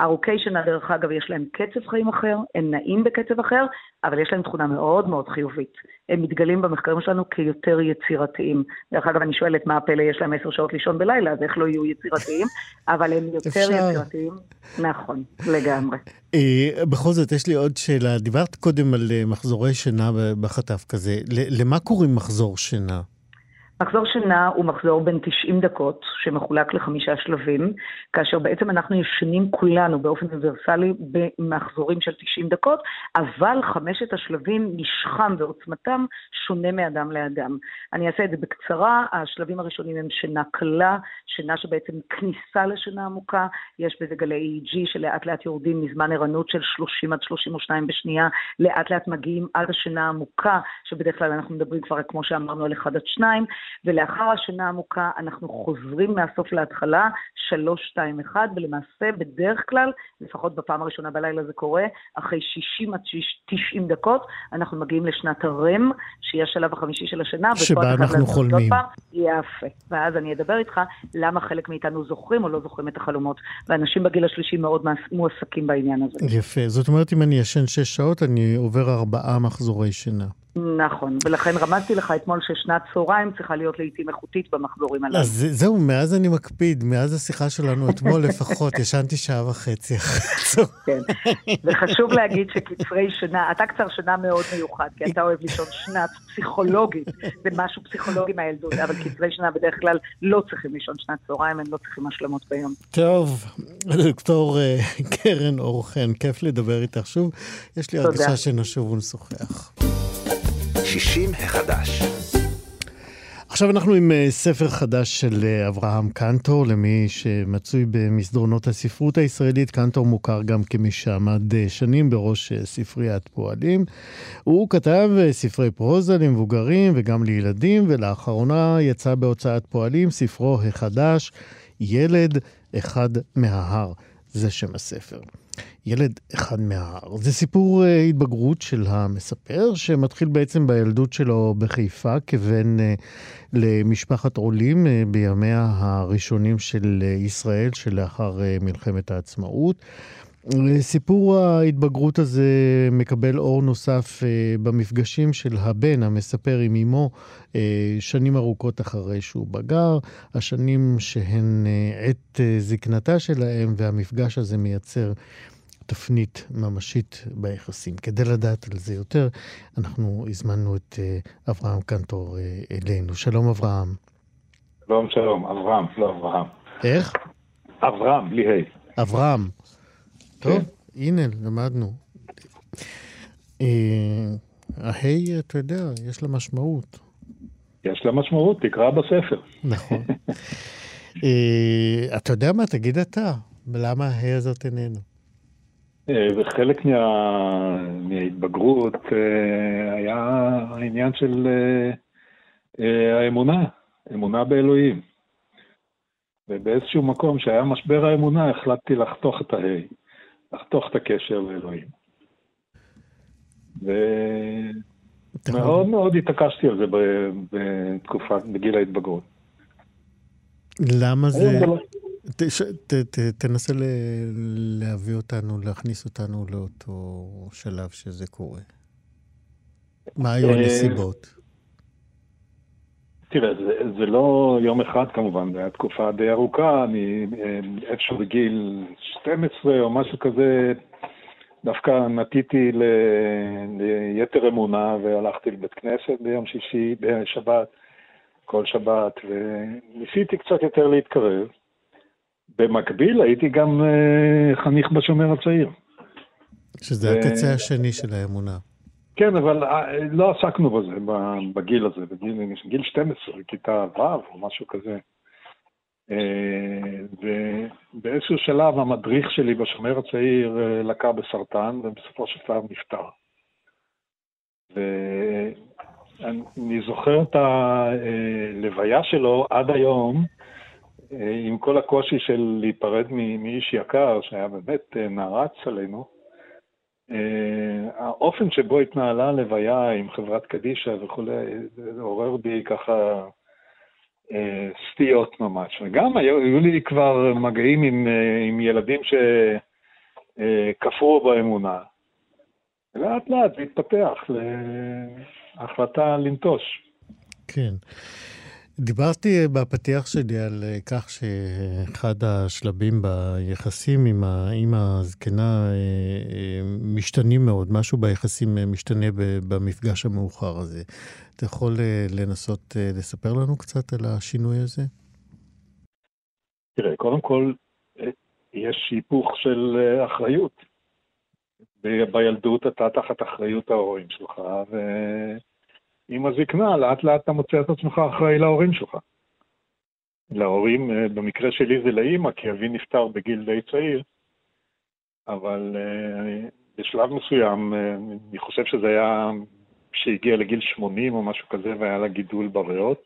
ארוכי שינה, דרך אגב, יש להם קצב חיים אחר, הם נעים בקצב אחר, אבל יש להם תכונה מאוד מאוד חיובית. הם מתגלים במחקרים שלנו כיותר יצירתיים. דרך אגב, אני שואלת מה הפלא, יש להם עשר שעות לישון בלילה, אז איך לא יהיו יצירתיים? אבל הם יותר אפשר. יצירתיים. נכון, לגמרי. אה, בכל זאת, יש לי עוד שאלה. דיברת קודם על אה, מחזורי שינה בחטף כזה. למה קוראים מחזור שינה? מחזור שינה הוא מחזור בין 90 דקות, שמחולק לחמישה שלבים, כאשר בעצם אנחנו ישנים כולנו באופן אוניברסלי במחזורים של 90 דקות, אבל חמשת השלבים, משכם ועוצמתם שונה מאדם לאדם. אני אעשה את זה בקצרה, השלבים הראשונים הם שינה קלה, שינה שבעצם כניסה לשינה עמוקה, יש בזה גלי EEG שלאט לאט יורדים מזמן ערנות של 30 עד 32 בשנייה, לאט לאט מגיעים עד השינה העמוקה, שבדרך כלל אנחנו מדברים כבר, כמו שאמרנו, על 1 עד 2, ולאחר השינה העמוקה אנחנו חוזרים מהסוף להתחלה, 3, 2, 1, ולמעשה בדרך כלל, לפחות בפעם הראשונה בלילה זה קורה, אחרי 60 עד 90 דקות אנחנו מגיעים לשנת הרם, שהיא השלב החמישי של השינה, שבה אנחנו חולמים. יפה. ואז אני אדבר איתך למה חלק מאיתנו זוכרים או לא זוכרים את החלומות. ואנשים בגיל השלישי מאוד מועסקים בעניין הזה. יפה. זאת אומרת, אם אני ישן 6 שעות, אני עובר ארבעה מחזורי שינה. נכון, ולכן רמזתי לך אתמול ששנת צהריים צריכה להיות לעיתים איכותית במחזורים הללו. אז זהו, מאז אני מקפיד, מאז השיחה שלנו אתמול לפחות, ישנתי שעה וחצי אחרי כן, וחשוב להגיד שקצרי שינה, אתה קצר שינה מאוד מיוחד, כי אתה אוהב לישון שנת פסיכולוגית, זה משהו פסיכולוגי מהילדות, אבל קצרי שינה בדרך כלל לא צריכים לישון שנת צהריים, הם לא צריכים השלמות ביום. טוב, דוקטור אה, קרן אור חן, כיף לדבר איתך שוב. יש לי הרגשה שנשוב ונשוחח. 60 החדש. עכשיו אנחנו עם אה, ספר חדש של אה, אברהם קנטור, למי שמצוי במסדרונות הספרות הישראלית. קנטור מוכר גם כמי שעמד אה, שנים בראש ספריית פועלים. הוא כתב ספרי פרוזה למבוגרים וגם לילדים, ולאחרונה יצא בהוצאת פועלים ספרו החדש, ילד אחד מההר. זה שם הספר. ילד אחד מההר. זה סיפור uh, התבגרות של המספר, שמתחיל בעצם בילדות שלו בחיפה כבן uh, למשפחת עולים uh, בימיה הראשונים של uh, ישראל, שלאחר uh, מלחמת העצמאות. סיפור ההתבגרות הזה מקבל אור נוסף במפגשים של הבן המספר עם אמו שנים ארוכות אחרי שהוא בגר, השנים שהן עת זקנתה שלהם, והמפגש הזה מייצר תפנית ממשית ביחסים. כדי לדעת על זה יותר, אנחנו הזמנו את אברהם קנטור אלינו. שלום אברהם. שלום, שלום, אברהם, לא אברהם. איך? אברהם, בלי ה'. אברהם. טוב, כן. הנה, למדנו. אה, ההי, אתה יודע, יש לה משמעות. יש לה משמעות, תקרא בספר. נכון. אה, אתה יודע מה, תגיד אתה, למה ההי הזאת איננו? וחלק אה, מה... מההתבגרות היה העניין של האמונה, אמונה באלוהים. ובאיזשהו מקום שהיה משבר האמונה, החלטתי לחתוך את ההי. לחתוך את הקשר לאלוהים. ומאוד מאוד התעקשתי על זה בתקופה, בגיל ההתבגרות. למה זה... לא- תנסה להביא אותנו, להכניס אותנו לאותו שלב שזה קורה. מה היו אה, הנסיבות? תראה, זה, זה לא יום אחד כמובן, זו הייתה תקופה די ארוכה, אני אה, איפשהו בגיל 12 או משהו כזה, דווקא נטיתי ל, ליתר אמונה והלכתי לבית כנסת ביום שישי, בשבת, כל שבת, וניסיתי קצת יותר להתקרב. במקביל הייתי גם אה, חניך בשומר הצעיר. שזה הקצה השני של האמונה. כן, אבל אה, לא עסקנו בזה בגיל הזה, בגיל, בגיל 12, כיתה ו' או משהו כזה. אה, ובאיזשהו שלב המדריך שלי בשומר הצעיר לקה בסרטן, ובסופו של דבר נפטר. ואני זוכר את הלוויה שלו עד היום, עם כל הקושי של להיפרד מאיש יקר, שהיה באמת נערץ עלינו. אה, האופן שבו התנהלה הלוויה עם חברת קדישא וכולי, זה עורר בי ככה אה, סטיות ממש. וגם היו, היו לי כבר מגעים עם, אה, עם ילדים שכפרו באמונה. לאט לאט זה התפתח להחלטה לנטוש. כן. דיברתי בפתיח שלי על אה, כך שאחד השלבים ביחסים עם האימא הזקנה אה, אה, משתנים מאוד, משהו ביחסים משתנה במפגש המאוחר הזה. אתה יכול לנסות לספר לנו קצת על השינוי הזה? תראה, קודם כל, יש היפוך של אחריות. בילדות אתה תחת אחריות ההורים שלך, ו... עם הזקנה, לאט לאט אתה מוצא את עצמך אחראי להורים שלך. להורים, אה, במקרה שלי זה לאימא, כי אבי נפטר בגיל די צעיר, אבל uh, בשלב מסוים, uh, אני חושב שזה היה כשהגיע לגיל 80 או משהו כזה, והיה לה גידול בריאות,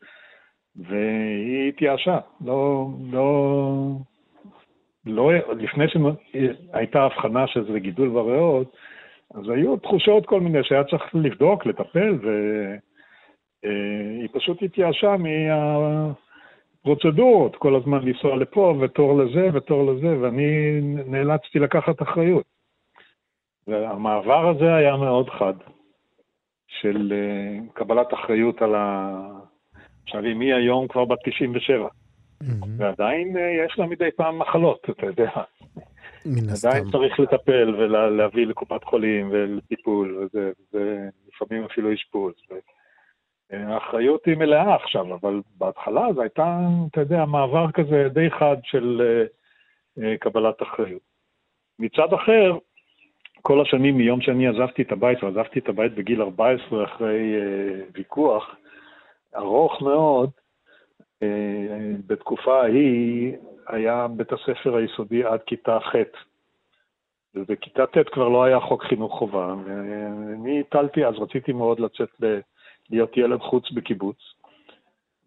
והיא התייאשה. לא, לא, לא, לפני שהייתה הבחנה שזה גידול בריאות, אז היו תחושות כל מיני שהיה צריך לבדוק, לטפל, ו... אה, היא פשוט התייאשה מהפרוצדורות, כל הזמן לנסוע לפה ותור לזה ותור לזה, ואני נאלצתי לקחת אחריות. והמעבר הזה היה מאוד חד, של קבלת אחריות על ה... עכשיו, אמי היום כבר בת 97, mm-hmm. ועדיין יש לה מדי פעם מחלות, אתה יודע. מן הסתם. עדיין צריך לטפל ולהביא לקופת חולים ולטיפול, וזה, ולפעמים אפילו אשפוז. האחריות היא מלאה עכשיו, אבל בהתחלה זה הייתה, אתה יודע, מעבר כזה די חד של uh, uh, קבלת אחריות. מצד אחר, כל השנים מיום שאני עזבתי את הבית, ועזבתי את הבית בגיל 14 אחרי uh, ויכוח ארוך מאוד, בתקופה ההיא היה בית הספר היסודי עד כיתה ח'. ובכיתה ט' כבר לא היה חוק חינוך חובה, ואני הטלתי, אז רציתי מאוד לצאת ל... להיות ילד חוץ בקיבוץ,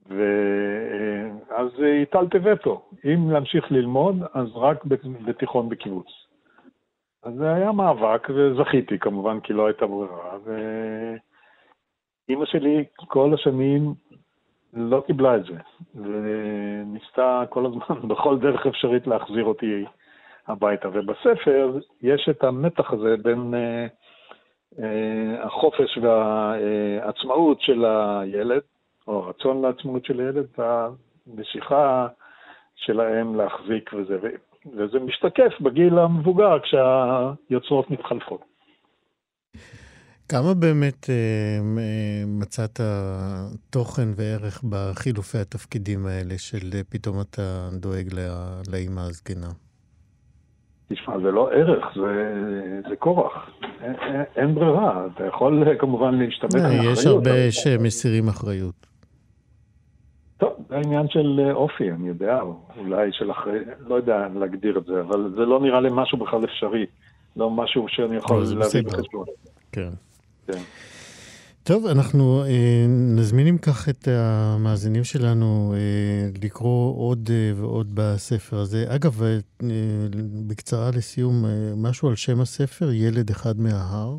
ואז הטלתי וטו, אם להמשיך ללמוד, אז רק בתיכון בקיבוץ. אז זה היה מאבק, וזכיתי כמובן, כי לא הייתה ברירה, ואימא שלי כל השנים לא קיבלה את זה, וניסתה כל הזמן, בכל דרך אפשרית, להחזיר אותי הביתה. ובספר יש את המתח הזה בין uh, החופש והעצמאות של הילד, או הרצון לעצמאות של הילד, והמשיכה שלהם להחזיק וזה, וזה משתקף בגיל המבוגר כשהיוצרות מתחלפות. כמה באמת אה, מצאת תוכן וערך בחילופי התפקידים האלה של אה, פתאום אתה דואג לאימא הזקנה? תשמע, זה לא ערך, זה, זה כורח. אין, אין ברירה, אתה יכול כמובן להשתמש אה, באחריות. יש הרבה שמסירים אחריות. טוב, זה עניין של אה, אופי, אני יודע, אולי של אחרי, לא יודע להגדיר את זה, אבל זה לא נראה לי משהו בכלל אפשרי. לא משהו שאני יכול להביא בחשבון. כן. כן. טוב, אנחנו אה, נזמין אם כך את המאזינים שלנו אה, לקרוא עוד אה, ועוד בספר הזה. אגב, אה, בקצרה לסיום, אה, משהו על שם הספר, ילד אחד מההר?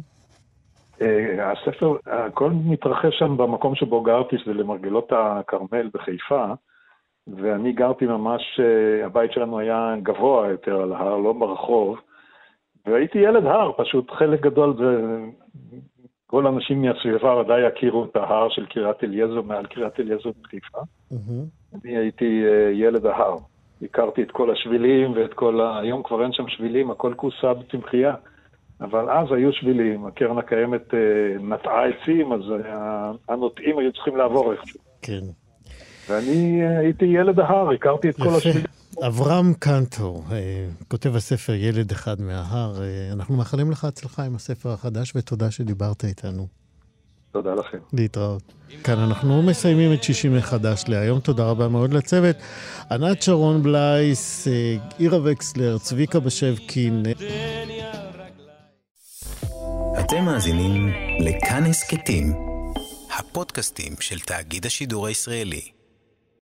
אה, הספר, הכל מתרחש שם במקום שבו גרתי, שזה למרגלות הכרמל בחיפה, ואני גרתי ממש, אה, הבית שלנו היה גבוה יותר על ההר, לא ברחוב, והייתי ילד הר, פשוט חלק גדול זה כל האנשים מהסביבה ודאי יכירו את ההר של קריית אליעזר מעל קריית אליעזר בחיפה. Mm-hmm. אני הייתי uh, ילד ההר. הכרתי את כל השבילים ואת כל ה... היום כבר אין שם שבילים, הכל כוסה בצמחייה. אבל אז היו שבילים, הקרן הקיימת uh, נטעה עצים, אז הנוטעים היו צריכים לעבור איכשהו. כן. ואני uh, הייתי ילד ההר, הכרתי את כל השבילים. אברהם קנטור, אה, כותב הספר ילד אחד מההר, אה, אנחנו מאחלים לך הצלחה עם הספר החדש, ותודה שדיברת איתנו. תודה לכם. להתראות. כאן אנחנו מסיימים את 60 מחדש להיום. תודה רבה מאוד לצוות. ענת שרון בלייס, אה, עירה וקסלר, צביקה בשבקין. אתם מאזינים לכאן הסכתים, הפודקאסטים של תאגיד השידור הישראלי.